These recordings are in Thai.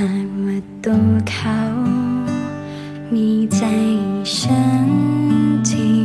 หากว่าตัวเขา มีใจฉันที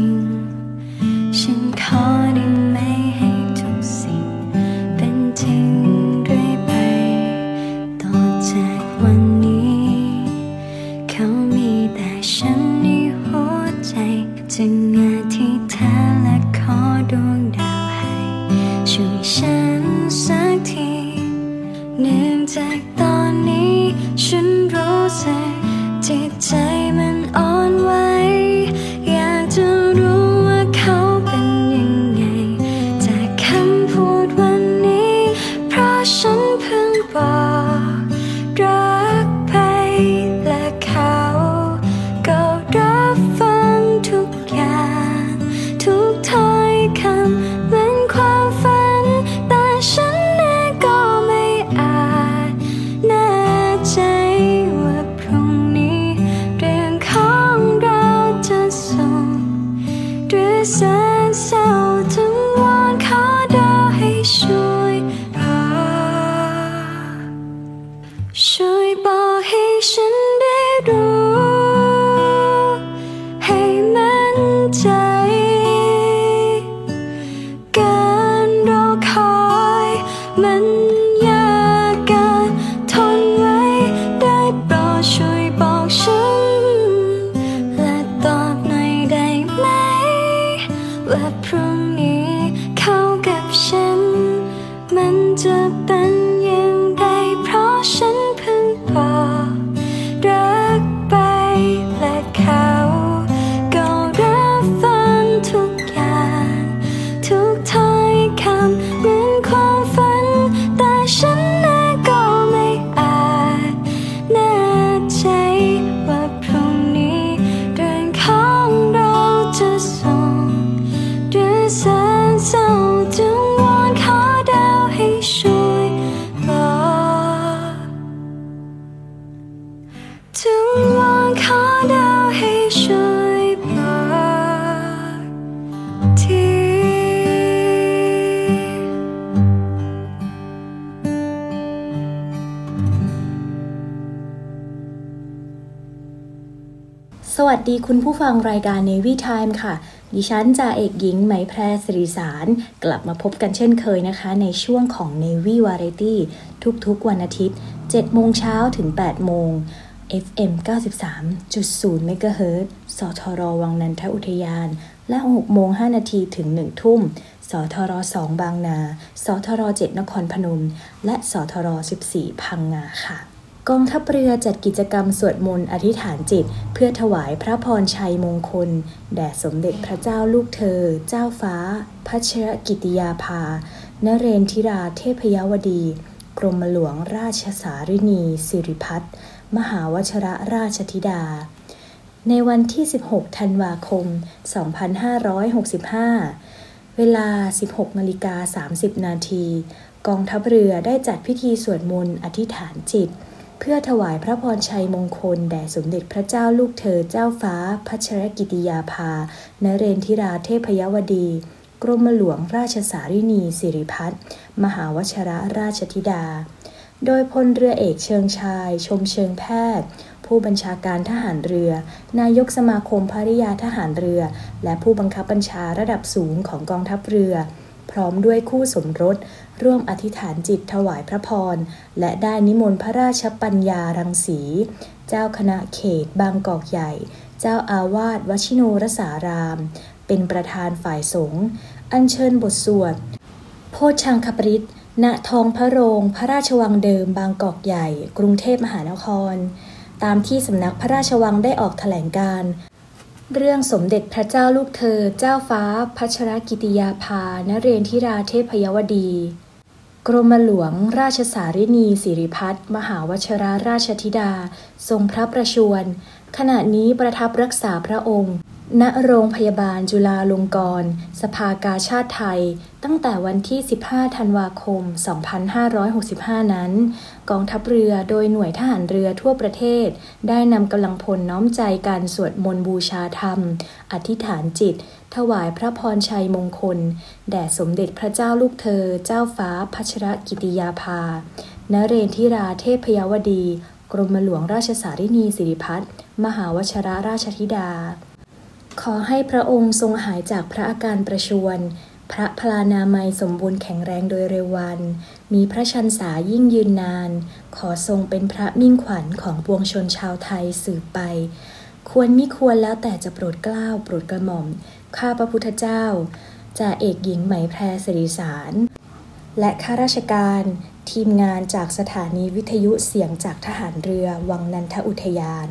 สดีคุณผู้ฟังรายการ Navy Time ค่ะ ดิฉันจ่าเอกหญิงไหมแพรสิริสาร กลับมาพบกันเช่นเคยนะคะ ในช่วงของ Navy Variety ทุกๆวันอาทิตย์ 7 โมงเช้าถึง 8 โมง FM 93.0 MHz สทร วังนันทอุทยาน และ 6 โมง 5 นาทีถึง 1 ทุ่ม สทร 2 บางนา สทร 7 นครพนม และสทร 14 พังงาค่ะ กองทัพเรือจัดกิจกรรมสวดมนต์อธิษฐานจิต เพื่อถวายพระพรชัยมงคล แด่สมเด็จพระเจ้าลูกเธอ เจ้าฟ้า พัชรกิติยาภา นเรนทิราเทพยวดี กรมหลวงราชสารินี สิริพัฒมหาวชระราชธิดา ในวันที่ 16 ธันวาคม 2565 เวลา 16นาฬิกา30 นาที กองทัพเรือได้จัดพิธีสวดมนต์อธิษฐานจิต เพื่อถวายพระพรชัยมงคล แด่สมเด็จพระเจ้าลูกเธอเจ้าฟ้า พัชรกิติยาภา นเรนทิราเทพยวดี กรมหลวงราชสารินีสิริพัฒมหาวชระราชธิดา โดยพลเรือเอกเชิงชาย ชมเชิงแพทย์ ผู้บัญชาการทหารเรือ นายกสมาคมภริยาทหารเรือ และผู้บังคับบัญชาระดับสูงของกองทัพเรือ พร้อมด้วยคู่สมรส ร่วมอธิษฐานจิตถวายพระพร และได้นิมนต์พระราชปัญญารังสี เจ้าคณะเขตบางกอกใหญ่ เจ้าอาวาสวชิโนรสาราม เป็นประธานฝ่ายสงฆ์อัญเชิญบทสวด โพชังคปริตณทองพระโรง พระราชวังเดิมบางกอกใหญ่ กรุงเทพมหานคร ตามที่สำนักพระราชวังได้ออกแถลงการ เรื่องสมเด็จพระเจ้าลูกเธอ เจ้าฟ้า พัชรกิติยาภานเรนทิราเทพยวดี กรมหลวง ราชสารินีสิริพัฒมหาวชราราชธิดา ทรงพระประชวร ขณะนี้ประทับรักษาพระองค์ ณโรงพยาบาลจุฬาลงกรณ์ สภากาชาติไทย ตั้งแต่วันที่ 15 ธันวาคม 2565 นั้น กองทัพเรือโดยหน่วยทหารเรือทั่วประเทศ ได้นำกำลังพลน้อมใจการสวดมนต์บูชาธรรม อธิษฐานจิต ถวายพระพรชัยมงคล แด่สมเด็จพระเจ้าลูกเธอ เจ้าฟ้าพัชรกิติยาภานเรนทิราเทพยวดี กรมหลวงราชสารินีสิริพัฒมหาวชรราชธิดา ขอให้พระองค์ทรงหายจากพระอาการประชวร พระพลานามัยสมบูรณ์แข็งแรงโดยเร็ววัน มีพระชันษายิ่งยืนนาน ขอทรงเป็นพระมิ่งขวัญของปวงชนชาวไทยสืบไป ควรมิควรแล้วแต่จะโปรดเกล้าโปรดกระหม่อม ข้าพระพุทธเจ้าจ่าเอกหญิงไหมแพรสิริสาร และข้าราชการทีมงานจากสถานีวิทยุเสียงจากทหารเรือวังนันทอุทยาน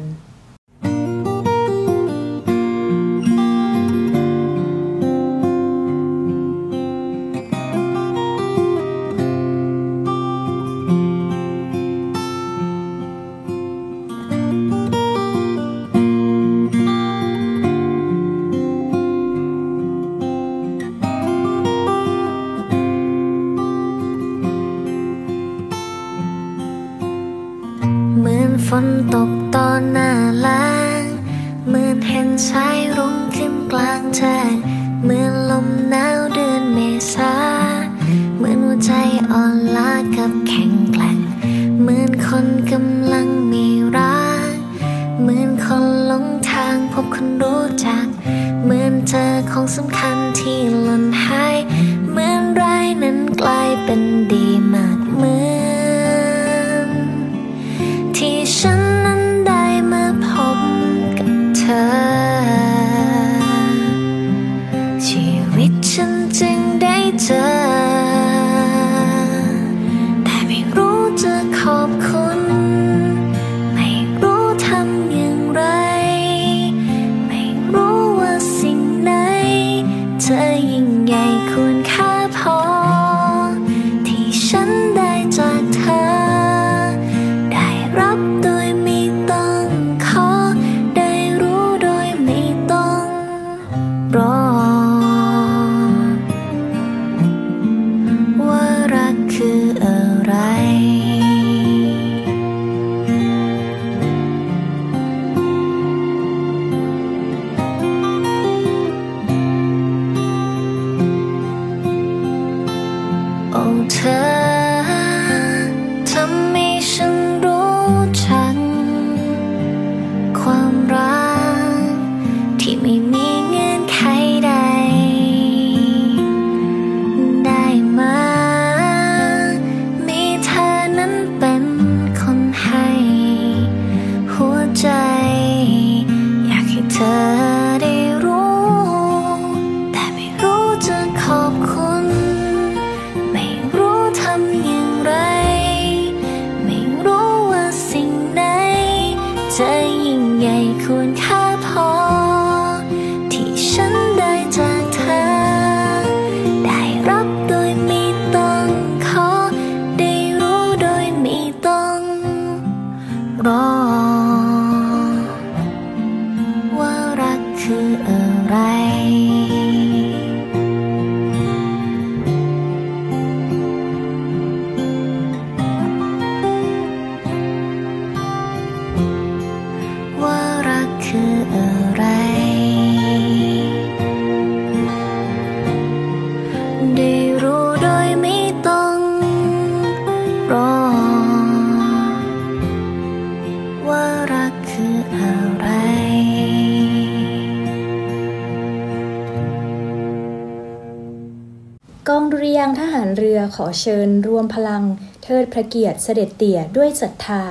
อเชิญรวมพลัง เทิดพระเกียรติเสด็จเตี่ยด้วยศรัทธา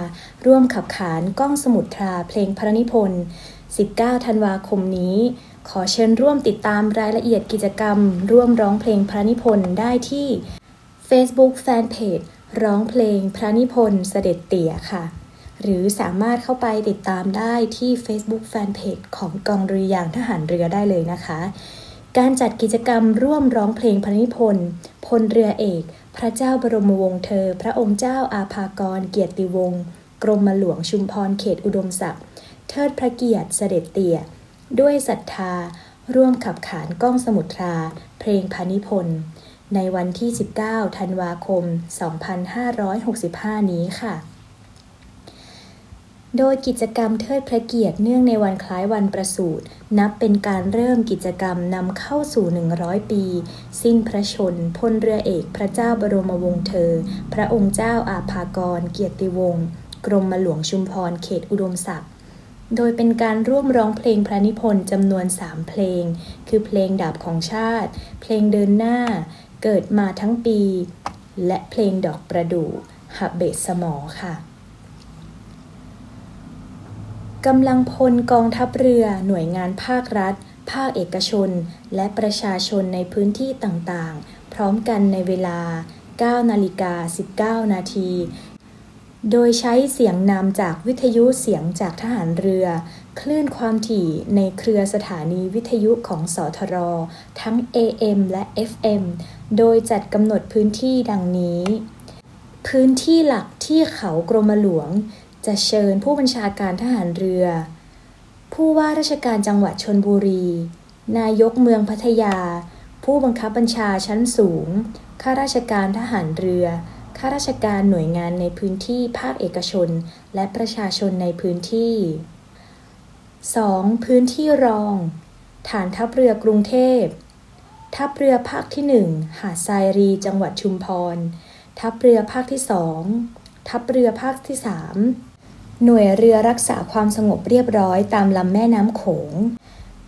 ร่วมขับขานก้องสมุทราเพลงพระนิพนธ์ 19 ธันวาคมนี้ ขอเชิญร่วมติดตามรายละเอียดกิจกรรม ร่วมร้องเพลงพระนิพนธ์ได้ที่ Facebook Fanpage ร้องเพลงพระนิพนธ์เสด็จเตี่ยค่ะ หรือสามารถเข้าไปติดตามได้ที่ Facebook Fanpage ของกองเรือยางทหารเรือได้เลยนะคะ การจัดกิจกรรมร่วมร้องเพลงพระนิพนธ์พลเรือเอก พระเจ้าบรมวงศ์เธอ พระองค์เจ้าอาภากร เกียรติวงศ์กรมหลวงชุมพรเขตอุดมศักดิ์เทิดพระเกียรติเสด็จเตี่ย ด้วยศรัทธา ร่วมขับขานก้องสมุทรา เพลงพระนิพนธ์ในวันที่ 19 ธันวาคม 2565 นี้ค่ะ โดยกิจกรรมเทิดพระเกียรติเนื่องในวันคล้ายวันประสูติ นับเป็นการเริ่มกิจกรรมนำเข้าสู่ 100 ปี สิ้นพระชนพลเรือเอกพระเจ้าบรมวงศ์เธอ พระองค์เจ้าอาภากร เกียรติวงศ์กรมหลวงชุมพรเขตอุดมศักดิ์โดยเป็นการร่วมร้องเพลงพระนิพนธ์จำนวน 3 เพลง คือเพลงดาบของชาติ เพลงเดินหน้า เกิดมาทั้งปี และเพลงดอกประดู่หับเบสสมอค่ะ กำลังพลกองทัพเรือหน่วยงานภาครัฐ ภาคเอกชน และประชาชนในพื้นที่ต่างๆ พร้อมกันในเวลา 9 นาฬิกา 19 นาที โดยใช้เสียงนำจากวิทยุเสียงจากทหารเรือ คลื่นความถี่ในเครือสถานีวิทยุของสทร ทั้ง AM และ FM โดยจัดกำหนดพื้นที่ดังนี้ พื้นที่หลักที่เขากรมหลวง จะเชิญผู้บัญชาการทหารเรือ ผู้ว่าราชการจังหวัดชนบุรี นายกเมืองพัทยา ผู้บังคับบัญชาชั้นสูง ข้าราชการทหารเรือ ข้าราชการหน่วยงานในพื้นที่ภาคเอกชน และประชาชนในพื้นที่ 2. พื้นที่รอง ฐานทัพเรือกรุงเทพ ทัพเรือภาคที่ 1 หาดทรายรีจังหวัดชุมพร ทัพเรือภาคที่สองทัพเรือภาคที่ 3 หน่วยเรือรักษาความสงบเรียบร้อยตามลำแม่น้ำโขง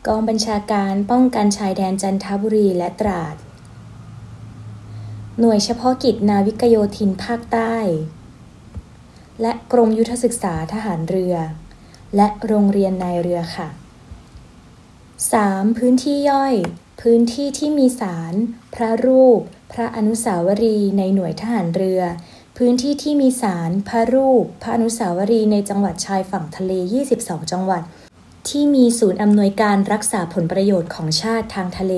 กองบัญชาการป้องกันชายแดนจันทบุรีและตราด หน่วยเฉพาะกิจนาวิกโยธินภาคใต้ และกรมยุทธศึกษาทหารเรือ และโรงเรียนนายเรือค่ะ 3. พื้นที่ย่อย พื้นที่ที่มีสาร พระรูป พระอนุสาวรีย์ในหน่วยทหารเรือ พื้นที่ที่มีสารพระรูป พระอนุสาวรีย์ในจังหวัดชายฝั่งทะเล 22 จังหวัด ที่มีศูนย์อำนวยการรักษาผลประโยชน์ของชาติทางทะเล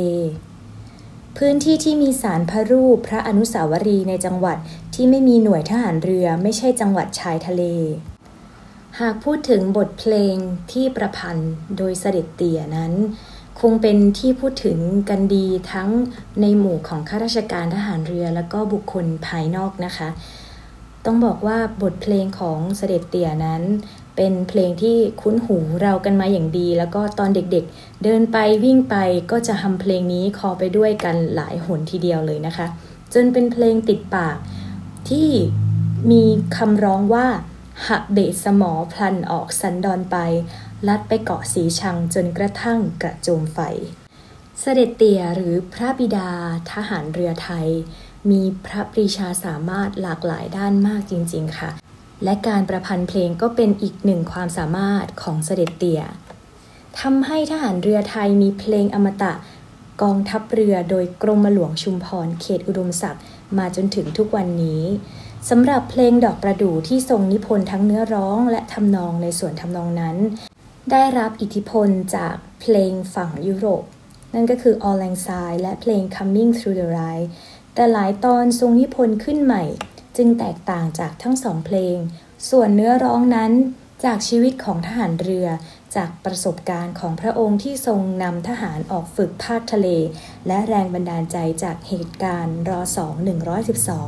พื้นที่ที่มีสารพระรูป พระอนุสาวรีย์ในจังหวัดที่ไม่มีหน่วยทหารเรือไม่ใช่จังหวัดชายทะเล หากพูดถึงบทเพลงที่ประพันธ์โดยเสด็จเตี่ยนั้นคงเป็นที่พูดถึงกันดีทั้งในหมู่ของข้าราชการทหารเรือ และก็บุคคลภายนอกนะคะ ต้องบอกว่าบทเพลงของเสด็จเตี่ยนั้น เป็นเพลงที่คุ้นหูเรากันมาอย่างดี แล้วก็ตอนเด็กๆ เดินไปวิ่งไปก็จะทำเพลงนี้คอไปด้วยกันหลายหนทีเดียวเลยนะคะ จนเป็นเพลงติดปากที่มีคำร้องว่าหะเบสมอพลันออกสันดอนไป ลัดไปเกาะสีชังจนกระทั่งกระโจมไฟ เสด็จเตี่ยหรือพระบิดาทหารเรือไทย มีพระปรีชาสามารถหลากหลายด้านมากจริง ๆ ค่ะ และการประพันธ์เพลงก็เป็นอีกหนึ่งความสามารถของเสด็จเตี่ยทำให้ทหารเรือไทยมีเพลงอมตะ กองทัพเรือโดยกรมหลวงชุมพรเขตอุดมศักดิ์มาจนถึงทุกวันนี้สำหรับเพลงดอกประดู่ที่ทรงนิพนธ์ทั้งเนื้อร้องและทำนองในส่วนทำนองนั้น ได้รับอิทธิพลจากเพลงฝั่งยุโรป นั่นก็คือ All Lang Syne และเพลง Coming Through the Ride แต่หลายตอนทรงนิพนธ์ขึ้นใหม่ จึงแตกต่างจากทั้งสองเพลง ส่วนเนื้อร้องนั้นจากชีวิตของทหารเรือ จากประสบการณ์ของพระองค์ที่ทรงนำทหารออกฝึกภาคทะเล และแรงบันดาลใจจากเหตุการณ์รอ2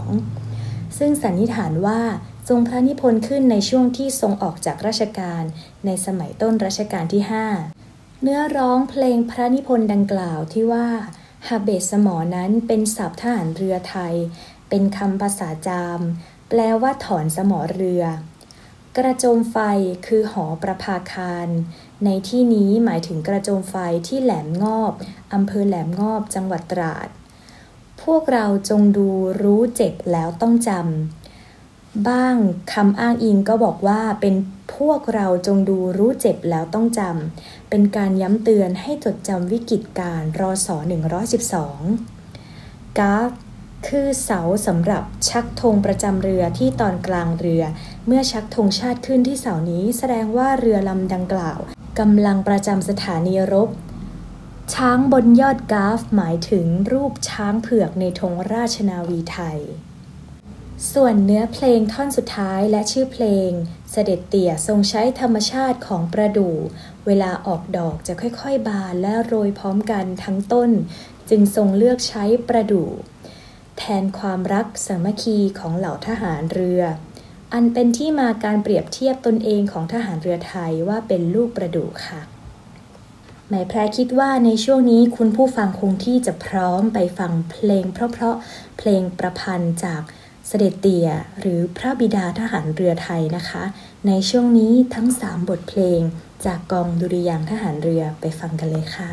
112 ซึ่งสันนิษฐานว่าทรงพระนิพนธ์ขึ้นในช่วงที่ทรงออกจากราชการ ในสมัยต้นรัชกาลที่ 5 เนื้อร้องเพลงพระนิพนธ์ดังกล่าวที่ว่า ฮาเบสมอนั้นเป็นศัพท์ทหารเรือไทย เป็นคำภาษาจาม แปลว่าถอนสมอเรือ กระโจมไฟคือหอประภาคาร ในที่นี้หมายถึงกระโจมไฟที่แหลมงอบอำเภอแหลมงอบจังหวัดตราด พวกเราจงดูรู้เจ็บแล้วต้องจำ บ้างคำอ้างอิงก็บอกว่าเป็นพวกเราจงดูรู้เจ็บแล้วต้องจำเป็นการย้ำเตือนให้จดจำวิกฤตการรอสอ112กาฟคือเสาสำหรับชักธงประจำเรือที่ตอนกลางเรือ เมื่อชักธงชาติขึ้นที่เสานี้แสดงว่าเรือลำดังกล่าวกำลังประจำสถานีรบ ช้างบนยอดกราฟหมายถึงรูปช้างเผือกในธงราชนาวีไทย ส่วนเนื้อเพลงท่อนสุดท้ายและชื่อเพลง เสด็จเตี่ยทรงใช้ธรรมชาติของประดู่ เวลาออกดอกจะค่อยๆ บานและโรยพร้อมกันทั้งต้น จึงทรงเลือกใช้ประดู่ แทนความรักสามัคคีของเหล่าทหารเรือ อันเป็นที่มาการเปรียบเทียบตนเองของทหารเรือไทยว่าเป็นลูกประดู่ค่ะหมายแพรคิดว่าในช่วงนี้คุณผู้ฟังคงที่จะพร้อมไปฟังเพลงเพราะๆเพลงประพันธ์จาก เสด็จเตี่ยหรือพระบิดาทหารเรือไทยนะคะ ในช่วงนี้ทั้ง 3 บทเพลง จากกองดุริยางทหารเรือไปฟังกันเลยค่ะ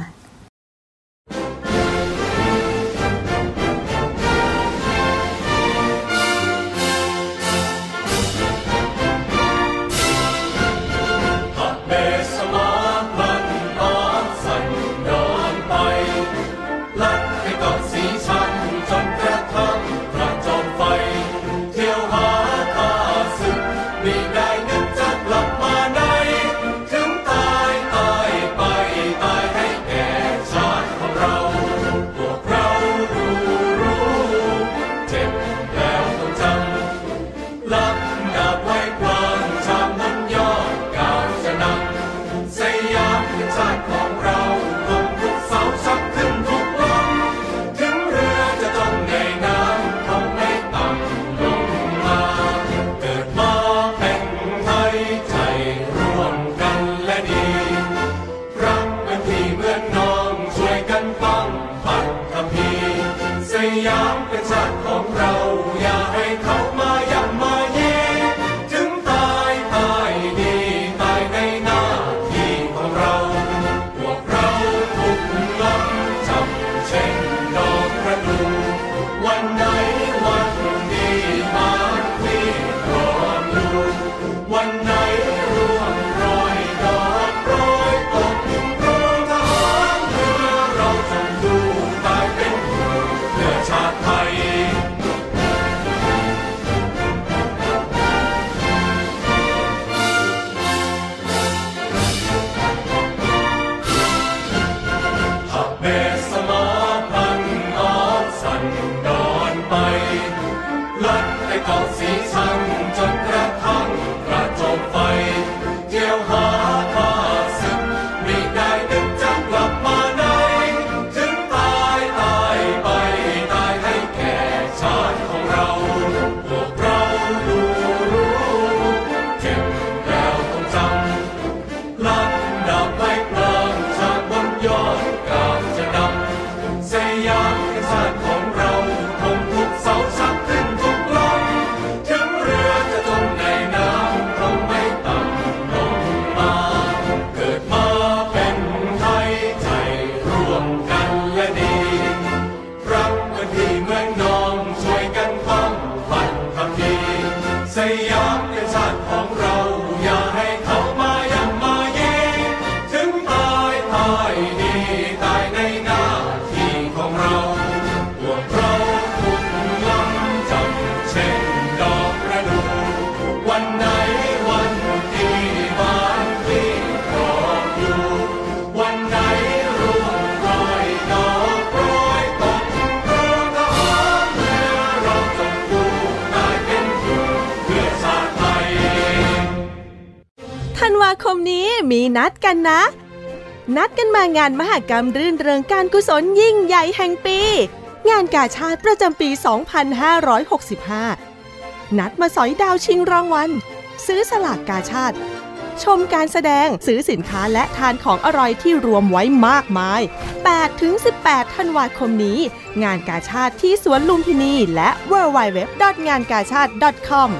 นัดกันนะ นัดกันมางานมหกรรมรื่นเริงการกุศลยิ่งใหญ่แห่งปี งานกาชาติประจำปี 2565 นัดมาสอยดาวชิงรางวัล ซื้อสลากกาชาติ ชมการแสดงซื้อสินค้าและทานของอร่อยที่รวมไว้มากมาย 8-18 ธันวาคมนี้ งานกาชาติที่สวนลุมพินีและ w w w งานกาชาติ .com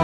ง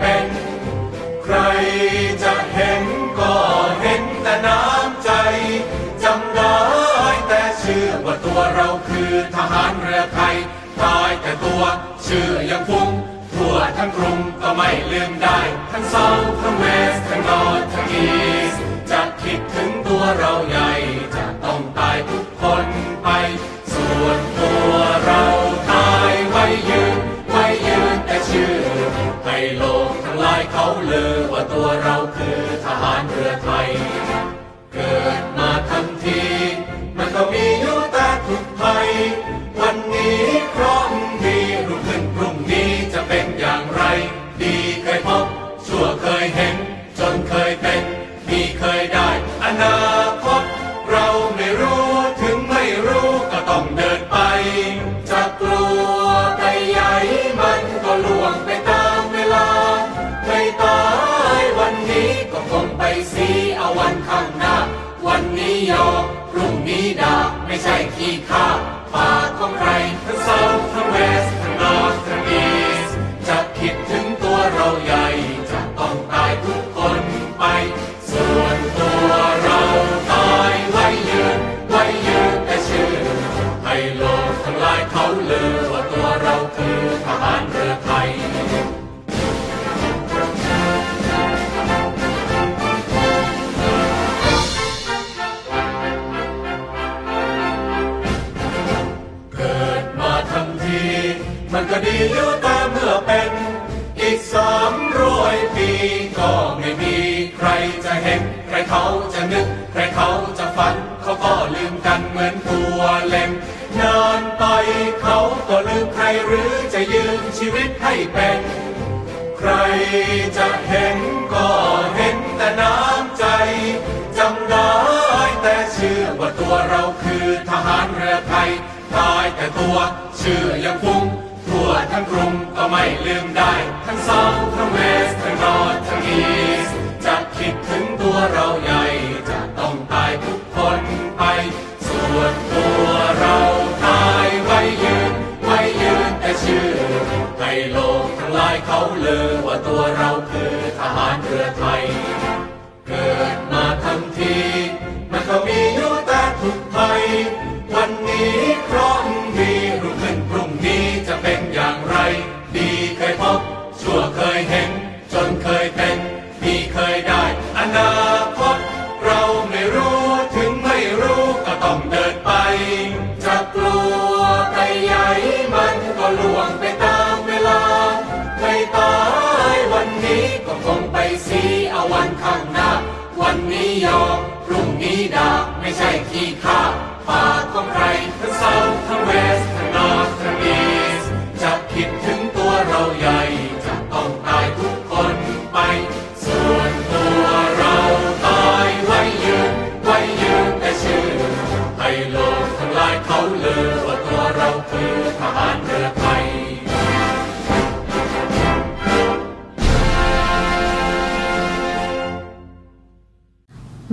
เป็น ใครจะเห็นก็เห็นแต่น้ำใจจำได้แต่ชื่อว่าตัวเราคือทหารเรือไทยตายแต่ตัวชื่อยังฟุ้งทั่วทั้งกรุงก็ไม่ลืมได้ ทั้งเซาทั้งเวสทั้งนอร์ทั้งอีสจะคิดถึงตัวเราใหญ่จะต้องตายทุกคน ตัวเราคือทหารเรือไทย ดาไม่ใช่ขี้ข้าป่าของใครทั้งเศร้าทั้งเวส มันก็ดีอยู่แต่เมื่อเป็น อีกสามร้อยปีก็ไม่มีใครจะเห็น ใครเขาจะนึก ใครเขาจะฝัน เขาก็ลืมกันเหมือนตัวเล่มนานไปเขาก็ลืมใครหรือจะยืมชีวิตให้เป็น ใครจะเห็นก็เห็นแต่น้ำใจจำได้แต่เชื่อว่าตัวเราคือทหารเรือไทยตายแต่ตัวเชื่อยังฟุ้ง ทั่วทั้งกรุงก็ไม่ลืมได้ ทั้งเซาทั้งเวสทั้งนอร์ทั้งอีสจะคิดถึงตัวเราใหญ่ จะต้องตายทุกคนไป ส่วนตัวเราตายไว้ยืนไว้ยืนแต่ชื่อให้โลกทั้งหลายเขาลือว่าตัวเราคือทหารเรือไทยาปากของใครทั้งเซาทั้งเวส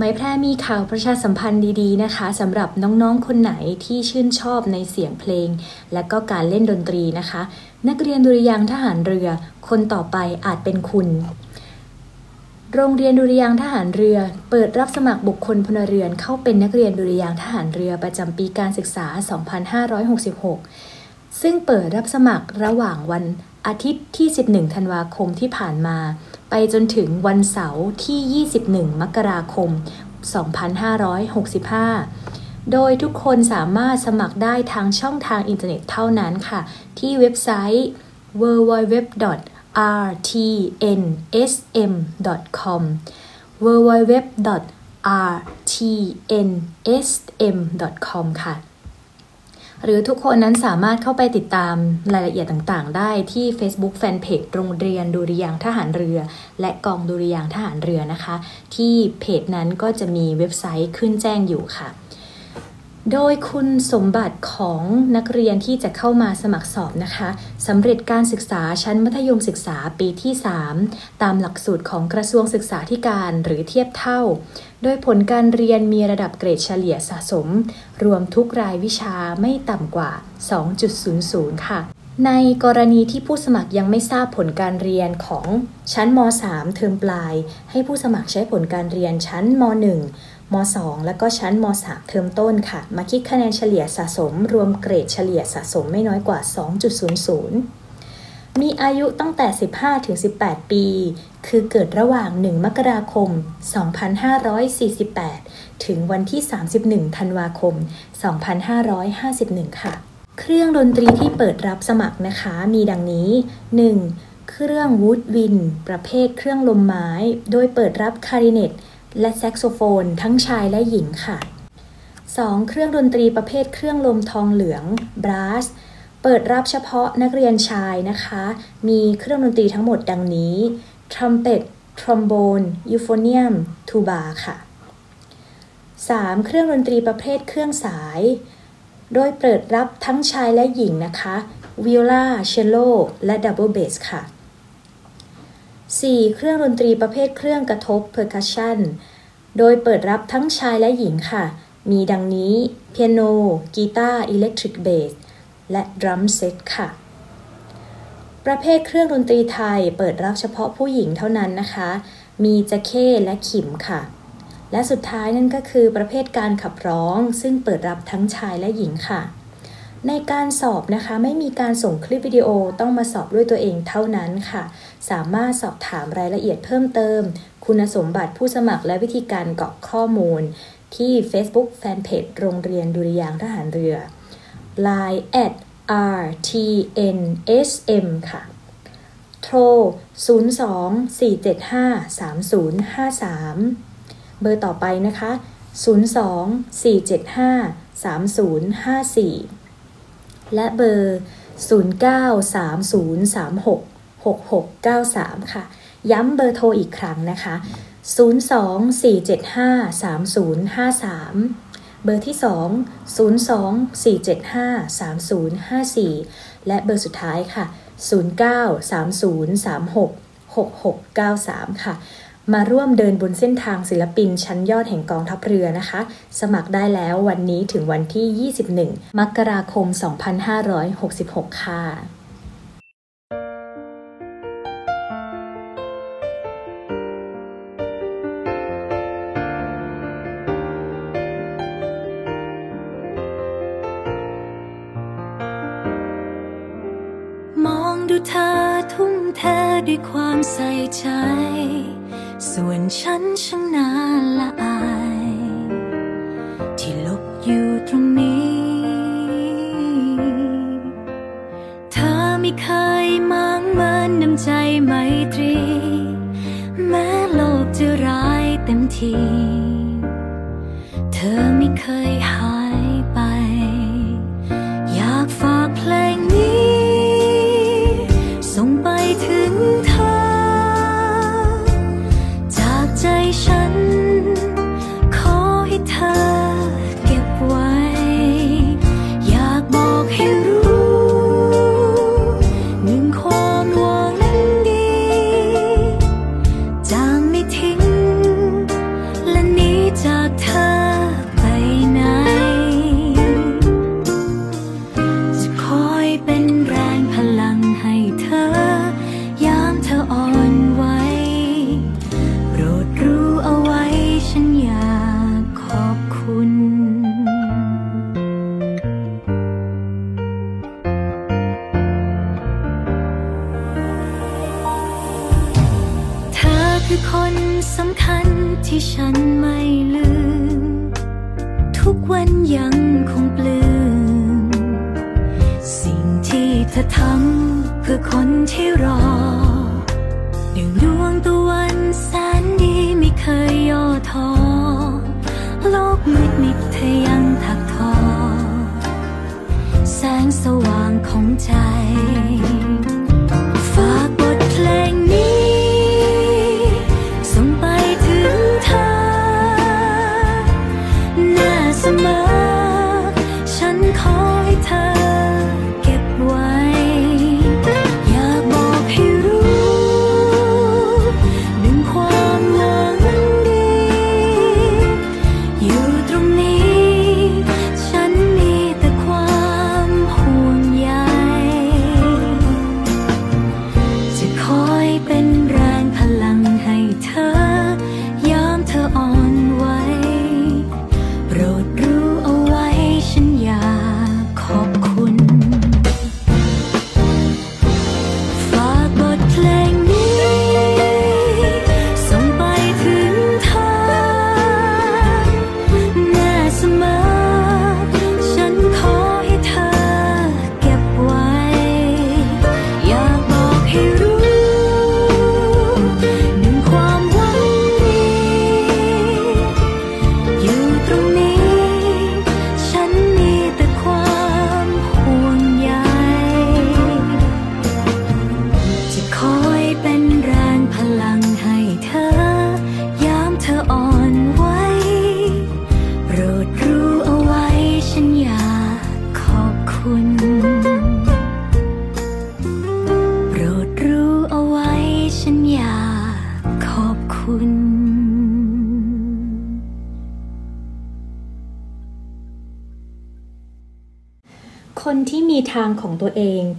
ไหมแพร่มีข่าวประชาสัมพันธ์ดีๆนะคะสำหรับน้องๆ คนไหนที่ชื่นชอบในเสียงเพลง และก็การเล่นดนตรีนะคะ นักเรียนดุริยางทหารเรือ คนต่อไปอาจเป็นคุณ โรงเรียนดุริยางทหารเรือ เปิดรับสมัครบุคคลพลเรือนเข้าเป็นนักเรียนดุริยางทหารเรือประจำปีการศึกษา 2566 ซึ่งเปิดรับสมัครระหว่างวันอาทิตย์ที่ 11 ธันวาคมที่ผ่านมา ไปจนถึงวันเสาร์ที่ 21 มกราคม 2565 โดยทุกคนสามารถสมัครได้ทางช่องทางอินเทอร์เน็ตเท่านั้นค่ะ ที่เว็บไซต์ www.rtnsm.com www.rtnsm.com ค่ะ หรือทุกคนนั้นสามารถเข้าไปติดตามรายละเอียดต่างๆ ได้ที่ Facebook Fanpage โรงเรียนดุริยางทหารเรือ และกองดุริยางทหารเรือนะคะ ที่เพจนั้นก็จะมีเว็บไซต์ขึ้นแจ้งอยู่ค่ะ โดยคุณสมบัติของนักเรียนที่จะเข้ามาสมัครสอบนะคะสำเร็จการศึกษาชั้นมัธยมศึกษาปีที่ 3 ตามหลักสูตรของกระทรวงศึกษาธิการหรือเทียบเท่า โดยผลการเรียนมีระดับเกรดเฉลี่ยสะสม รวมทุกรายวิชาไม่ต่ำกว่า 2.00 ค่ะ ในกรณีที่ผู้สมัครยังไม่ทราบผลการเรียนของชั้นม .3 เทอมปลาย ให้ผู้สมัครใช้ผลการเรียนชั้นม .1 ม .2 แล้วก็ชั้นม .3 เทอมต้นค่ะ มาคิดคะแนนเฉลี่ยสะสม รวมเกรดเฉลี่ยสะสมไม่น้อยกว่า 2.00 มีอายุตั้งแต่ 15ถึง18 ปี คือเกิดระหว่าง 1 มกราคม 2548 ถึงวันที่ 31 ธันวาคม 2551 ค่ะ เครื่องดนตรีที่เปิดรับสมัครนะคะ มีดังนี้ 1. เครื่องวูดวิน ประเภทเครื่องลมไม้ โดยเปิดรับคาริเนตและแซกโซโฟน ทั้งชายและหญิงค่ะ 2. เครื่องดนตรีประเภทเครื่องลมทองเหลืองบราส ปิดรับเฉพาะนักเรียนชายนะคะ มีเครื่องดนตรีทั้งหมดดังนี้ ทรัมเป็ต ทรอมโบน ยูโฟเนียม ทูบาค่ะ 3. เครื่องดนตรีประเภทเครื่องสาย โดยเปิดรับทั้งชายและหญิงนะคะ วิโอลา เชลโล และดับเบิลเบสค่ะ 4. เครื่องดนตรีประเภทเครื่องกระทบ percussion โดยเปิดรับทั้งชายและหญิงค่ะ มีดังนี้ เปียโน กีตาร์ electric bass และ drum set ค่ะ ประเภทเครื่องดนตรีไทยเปิดรับเฉพาะผู้หญิงเท่านั้นนะคะ มีจะเข้และขิมค่ะ และสุดท้ายนั่นก็คือประเภทการขับร้อง ซึ่งเปิดรับทั้งชายและหญิงค่ะ ในการสอบนะคะไม่มีการส่งคลิปวิดีโอต้องมาสอบด้วยตัวเองเท่านั้นค่ะ สามารถสอบถามรายละเอียดเพิ่มเติม คุณสมบัติผู้สมัครและวิธีการเกาะข้อมูลที่ Facebook Fanpage โรงเรียนดุริยางทหารเรือ Line at rtnsm ค่ะ โทร 024753053 เบอร์ต่อไปนะคะ 024753054 และเบอร์ 0930366693 ค่ะ ย้ำเบอร์โทรอีกครั้งนะคะ 024753053 เบอร์ที่ 2 024753054 และเบอร์สุดท้ายค่ะ 0930366693 ค่ะ มาร่วมเดินบนเส้นทางศิลปินชั้นยอดแห่งกองทัพเรือนะคะ สมัครได้แล้ววันนี้ถึงวันที่ 21 มกราคม 2566 ค่ะ ดูเธอทุ่มเทด้วยความใส่ใจ ส่วนฉันช่างน่าละอาย ที่ลบอยู่ตรงนี้ เธอไม่เคยมางเมินน้ำใจไมตรี แม้โลกจะร้ายเต็มที เธอไม่เคย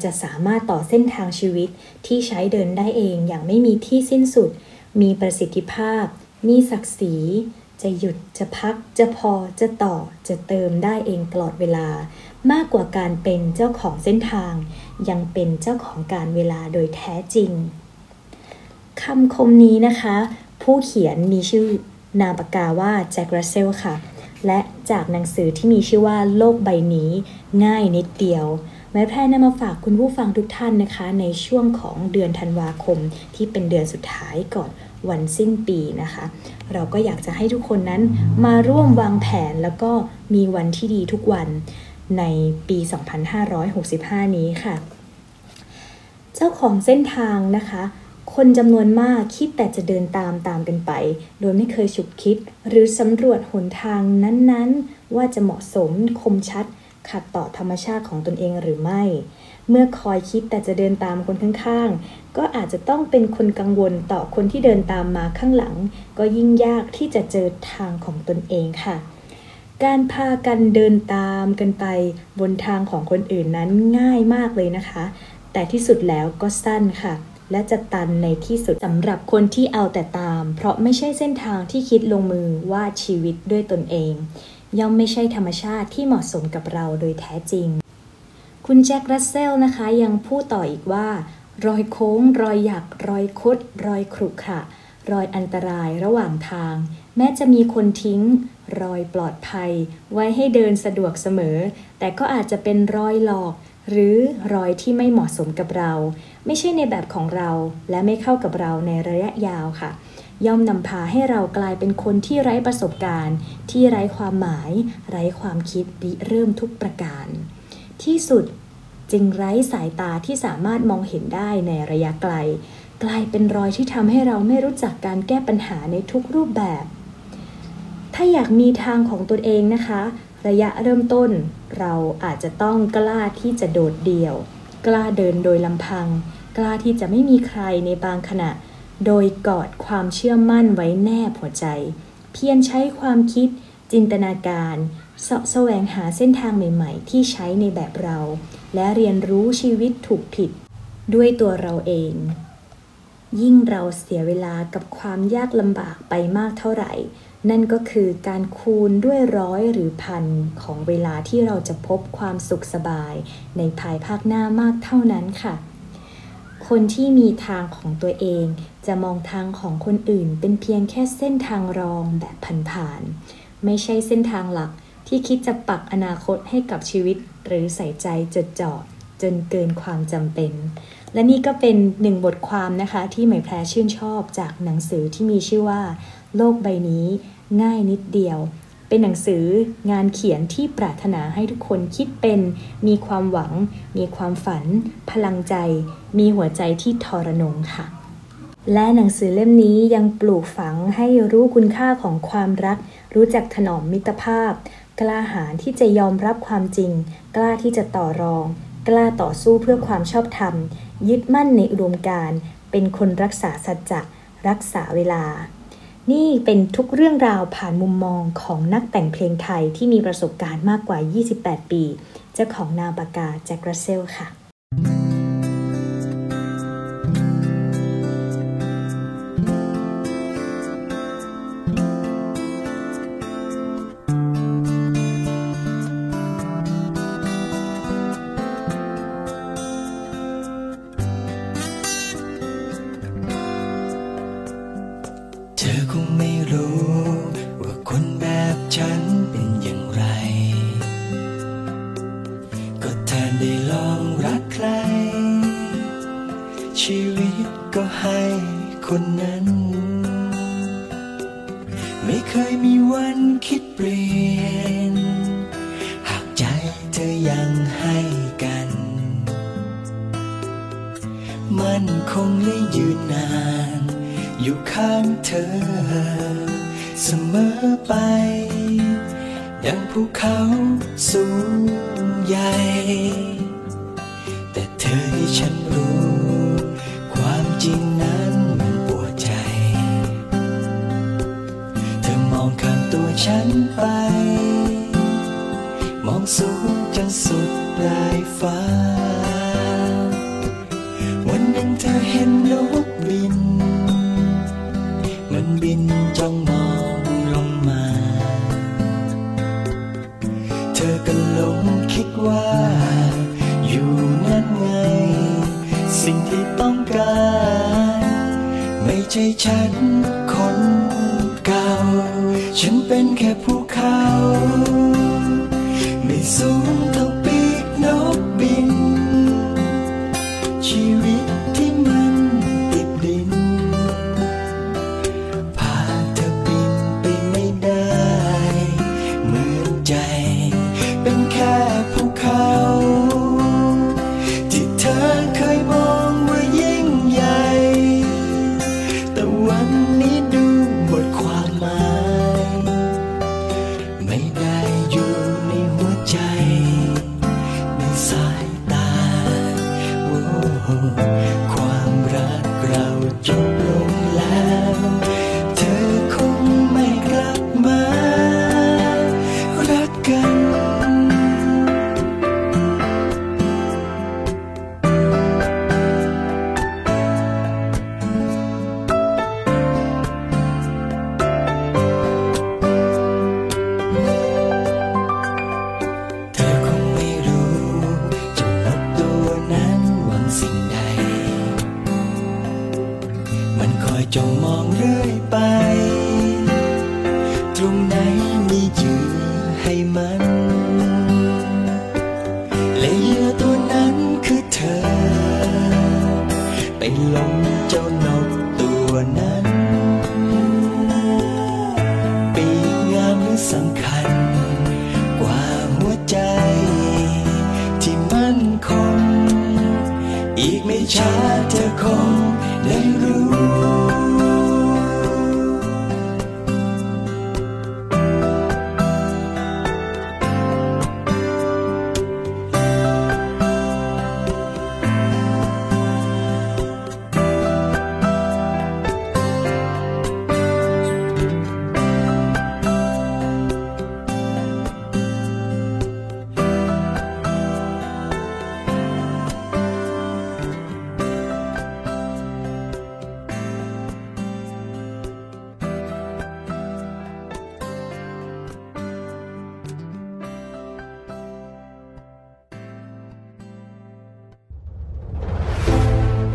จะสามารถต่อเส้นทางชีวิตที่ใช้เดินได้เองอย่างไม่มีที่สิ้นสุด มีประสิทธิภาพ มีศักดิ์ศรี จะหยุด จะพัก จะพอ จะต่อ จะเติมได้เองตลอดเวลา มากกว่าการเป็นเจ้าของเส้นทาง ยังเป็นเจ้าของการเวลาโดยแท้จริงคำคมนี้นะคะ ผู้เขียนมีชื่อนามปากกาว่าแจ็คราเซลค่ะ และจากหนังสือที่มีชื่อว่าโลกใบนี้ ง่ายนิดเดียว ไม้แพร่นำมาฝากคุณผู้ฟังทุกท่านนะคะ ในช่วงของเดือนธันวาคมที่เป็นเดือนสุดท้ายก่อนวันสิ้นปีนะคะ เราก็อยากจะให้ทุกคนนั้นมาร่วมวางแผนแล้วก็มีวันที่ดีทุกวันในปี 2565 นี้ค่ะ เจ้าของเส้นทางนะคะ คนจำนวนมากคิดแต่จะเดินตามตามกันไป โดยไม่เคยฉุกคิด หรือสำรวจหนทางนั้นๆ ว่าจะเหมาะสมคมชัด ขัดต่อธรรมชาติของตนเองหรือไม่ เมื่อคอยคิดแต่จะเดินตามคนข้างๆ ก็อาจจะต้องเป็นคนกังวลต่อคนที่เดินตามมาข้างหลัง ก็ยิ่งยากที่จะเจอทางของตนเองค่ะ การพากันเดินตามกันไปบนทางของคนอื่นนั้นง่ายมากเลยนะคะ แต่ที่สุดแล้วก็สั้นค่ะและจะตันในที่สุดสำหรับคนที่เอาแต่ตาม เพราะไม่ใช่เส้นทางที่คิดลงมือว่าชีวิตด้วยตนเอง ย่อมไม่ใช่ธรรมชาติที่เหมาะสมกับเราโดยแท้จริง คุณแจ็ครัสเซลนะคะยังพูดต่ออีกว่า รอยโค้ง รอยหยัก รอยคด รอยขรุขระรอยอันตรายระหว่างทาง แม้จะมีคนทิ้ง รอยปลอดภัย ไว้ให้เดินสะดวกเสมอ แต่ก็อาจจะเป็นรอยหลอก หรือรอยที่ไม่เหมาะสมกับเรา ไม่ใช่ในแบบของเรา และไม่เข้ากับเราในระยะยาวค่ะ ย่อมนำพาให้เรากลายเป็นคนที่ไร้ประสบการณ์ ที่ไร้ความหมาย ไร้ความคิดริเริ่มทุกประการ ที่สุดจึงไร้สายตาที่สามารถมองเห็นได้ในระยะไกล กลายเป็นรอยที่ทำให้เราไม่รู้จักการแก้ปัญหาในทุกรูปแบบ ถ้าอยากมีทางของตนเองนะคะ ระยะเริ่มต้น เราอาจจะต้องกล้าที่จะโดดเดี่ยว กล้าเดินโดยลำพัง กล้าที่จะไม่มีใครในบางขณะ โดยกอดความเชื่อมั่นไว้แนบหัวใจ เพียรใช้ความคิด จินตนาการเสาะแสวงหาเส้นทางใหม่ ๆ ที่ใช้ในแบบเรา และเรียนรู้ชีวิตถูกผิด ด้วยตัวเราเอง ยิ่งเราเสียเวลากับความยากลำบากไปมากเท่าไหร่ นั่นก็คือการคูณด้วยร้อยหรือพันของเวลาที่เราจะพบความสุขสบายในภายภาคหน้ามากเท่านั้นค่ะ คนที่มีทางของตัวเอง จะมองทางของคนอื่น เป็นเพียงแค่เส้นทางรองแบบผ่านๆไม่ใช่เส้นทางหลักที่คิดจะปักอนาคตให้กับชีวิต หรือใส่ใจจดจ่อจนเกินความจำเป็น และนี่ก็เป็นหนึ่งบทความนะคะที่หมายแพรชื่นชอบจากหนังสือที่มีชื่อว่า โลกใบนี้ ง่ายนิดเดียว เป็นหนังสืองานเขียนที่ปรารถนาให้ทุกคนคิดเป็น มีความหวัง มีความฝัน พลังใจ มีหัวใจที่ทรนงค่ะ และหนังสือเล่มนี้ยังปลูกฝังให้รู้คุณค่าของความรัก รู้จักถนอมมิตรภาพ กล้าหาญที่จะยอมรับความจริง กล้าที่จะต่อรอง กล้าต่อสู้เพื่อความชอบธรรม ยึดมั่นในอุดมการณ์เป็นคนรักษาสัจจะรักษาเวลา นี่เป็นทุกเรื่องราวผ่านมุมมองของนักแต่งเพลงไทยที่มีประสบการณ์มากกว่า 28 ปี เจ้าของนามปากกาแจ็ครัสเซลค่ะ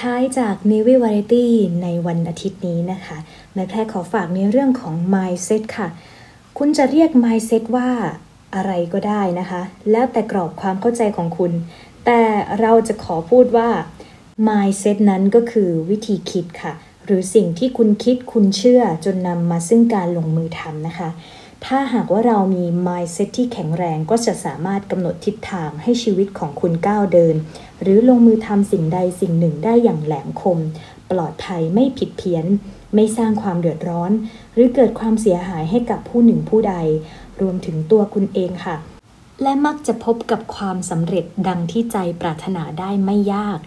ท้ายจาก Navy Variety ในวันอาทิตย์นี้นะคะแม่แพรขอฝากในเรื่องของ mindset ค่ะ คุณจะเรียก mindset ว่าอะไรก็ได้นะคะ แล้วแต่กรอบความเข้าใจของคุณ แต่เราจะขอพูดว่า mindset นั้นก็คือวิธีคิดค่ะ หรือสิ่งที่คุณคิดคุณเชื่อจนนำมาซึ่งการลงมือทำนะคะ ถ้าหากว่าเรามี mindset ที่แข็งแรงก็จะสามารถกำหนดทิศทางให้ชีวิตของคุณก้าวเดิน หรือลงมือทำสิ่งใดสิ่งหนึ่งได้อย่างแหลมคม ปลอดภัยไม่ผิดเพี้ยน ไม่สร้างความเดือดร้อน หรือเกิดความเสียหายให้กับผู้หนึ่งผู้ใด รวมถึงตัวคุณเองค่ะ และมักจะพบกับความสำเร็จดังที่ใจปรารถนาได้ไม่ยาก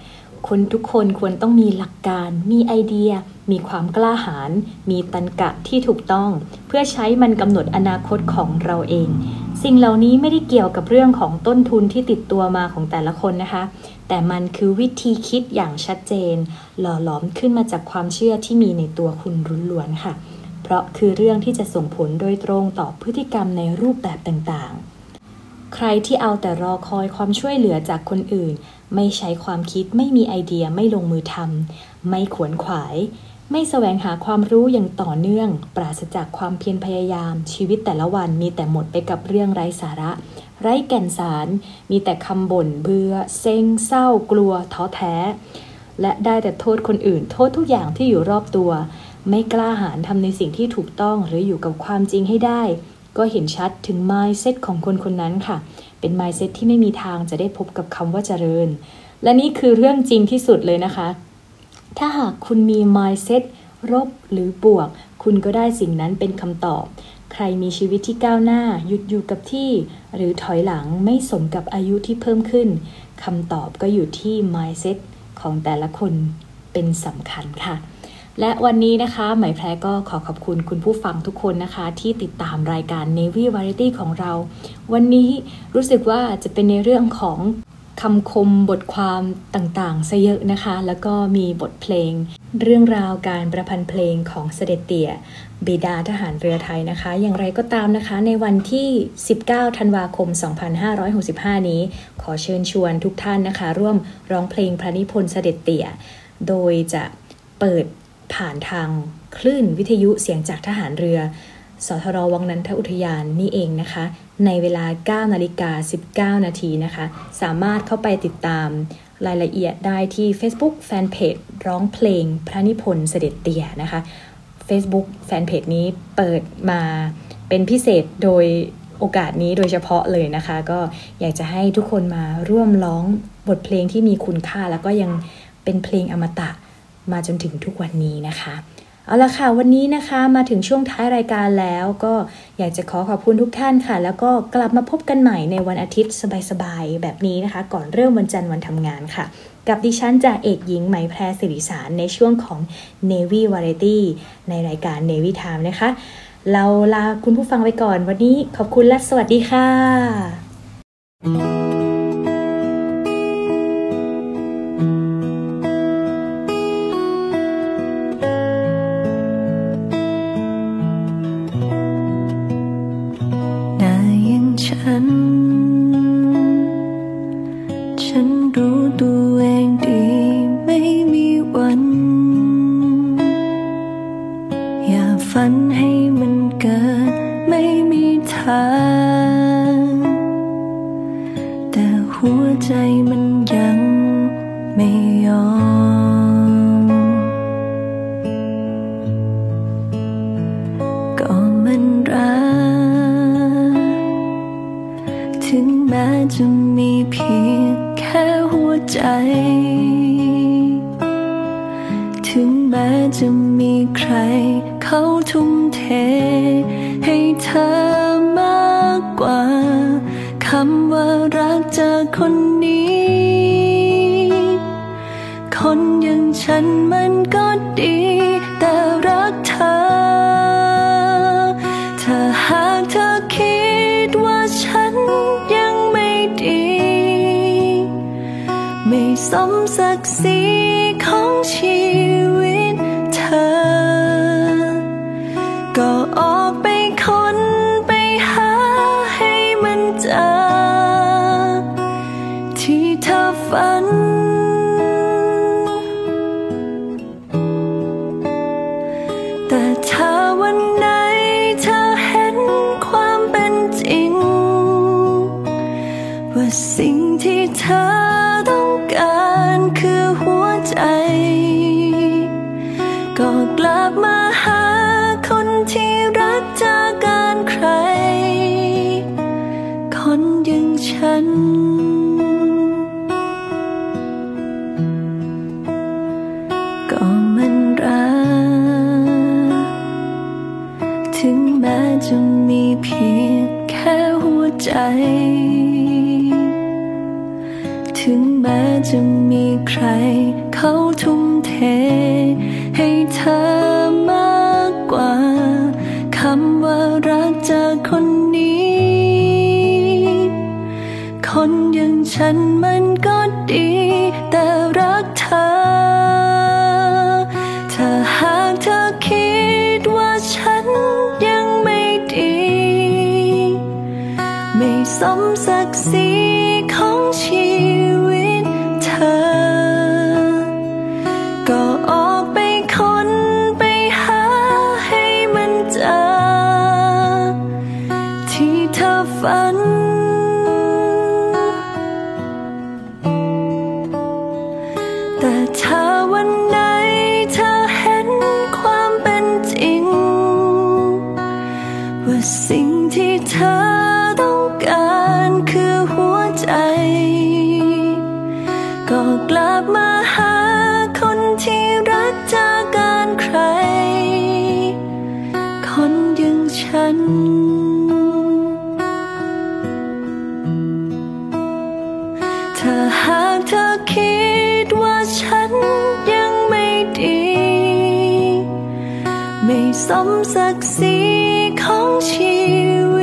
คนทุกคนควรต้องมีหลักการ มีไอเดีย มีความกล้าหาญ มีตันกะที่ถูกต้อง เพื่อใช้มันกำหนดอนาคตของเราเอง สิ่งเหล่านี้ไม่ได้เกี่ยวกับเรื่องของต้นทุนที่ติดตัวมาของแต่ละคนนะคะ แต่มันคือวิธีคิดอย่างชัดเจน หล่อหลอมขึ้นมาจากความเชื่อที่มีในตัวคุณรุนล้วนๆค่ะ เพราะคือเรื่องที่จะส่งผลโดยตรงต่อพฤติกรรมในรูปแบบต่างๆ ใครที่เอาแต่รอคอยความช่วยเหลือจากคนอื่น ไม่ใช้ความคิดไม่มีไอเดียไม่ลงมือทำไม่ขวนขวาย ไม่แสวงหาความรู้อย่างต่อเนื่อง ปราศจากความเพียรพยายาม ชีวิตแต่ละวันมีแต่หมดไปกับเรื่องไร้สาระ ไร้แก่นสาร มีแต่คำบ่นเบื่อเซ็งเศร้า กลัวท้อแท้ และได้แต่โทษคนอื่น โทษทุกอย่างที่อยู่รอบตัว ไม่กล้าหาญทำในสิ่งที่ถูกต้องหรืออยู่กับความจริงให้ได้ ก็เห็นชัดถึง mindset ของคนคนนั้นค่ะ เป็น mindset ที่ไม่มีทางจะได้พบกับคำว่าเจริญ และนี่คือเรื่องจริงที่สุดเลยนะคะ ถ้าหากคุณมี mindset ลบหรือบวก คุณก็ได้สิ่งนั้นเป็นคำตอบ ใครมีชีวิตที่ก้าวหน้า หยุดอยู่กับที่ หรือถอยหลังไม่สมกับอายุที่เพิ่มขึ้นคำตอบก็อยู่ที่ mindset ของแต่ละคนเป็นสำคัญค่ะ และวันนี้นะคะไหมายแพรก็ขอขอบคุณคุณผู้ฟังทุกคนนะคะ ที่ติดตามรายการ Navy Variety ของเรา วันนี้รู้สึกว่าจะเป็นในเรื่องของคำคมบทความต่างๆซะเยอะนะคะ แล้วก็มีบทเพลง เรื่องราวการประพันธ์เพลงของเสด็จเตี่ย บิดาทหารเรือไทยนะคะ อย่างไรก็ตามนะคะ ในวันที่ 19 ธันวาคม 2565 นี้ ขอเชิญชวนทุกท่านนะคะ ร่วมร้องเพลงพระนิพนธ์เสด็จเตี่ย โดยจะเปิด ผ่านทางคลื่นวิทยุเสียงจากทหารเรือ สทรวังนันทอุทยานนี่เองนะคะ ในเวลา 9 นาฬิกา 19 นาทีนะคะ สามารถเข้าไปติดตามรายละเอียดได้ที่ Facebook Fanpage ร้องเพลงพระนิพนธ์เสด็จเตี่ยนะคะ Facebook Fanpage นี้เปิดมาเป็นพิเศษโดยโอกาสนี้โดยเฉพาะเลยนะคะ ก็อยากจะให้ทุกคนมาร่วมร้องบทเพลงที่มีคุณค่า แล้วก็ยังเป็นเพลงอมตะ มาจนถึงทุกวันนี้นะคะเอาละค่ะ วันนี้นะคะมาถึงช่วงท้ายรายการแล้วก็อยากจะขอขอบคุณทุกท่านค่ะ แล้วก็กลับมาพบกันใหม่ในวันอาทิตย์สบายๆ แบบนี้นะคะ ก่อนเริ่มวันจันทร์วันทำงานค่ะ กับดิฉันจ่าเอกหญิงไหมแพรสิริสารในช่วงของ Navy Variety ในรายการ Navy Time นะคะ เราลาคุณผู้ฟังไปก่อนวันนี้ขอบคุณและสวัสดีค่ะ thank you Try. คนอย่างฉัน ถ้าหากเธอคิดว่าฉันยังไม่ดี ไม่สมศักดิ์ศรีของชีวิต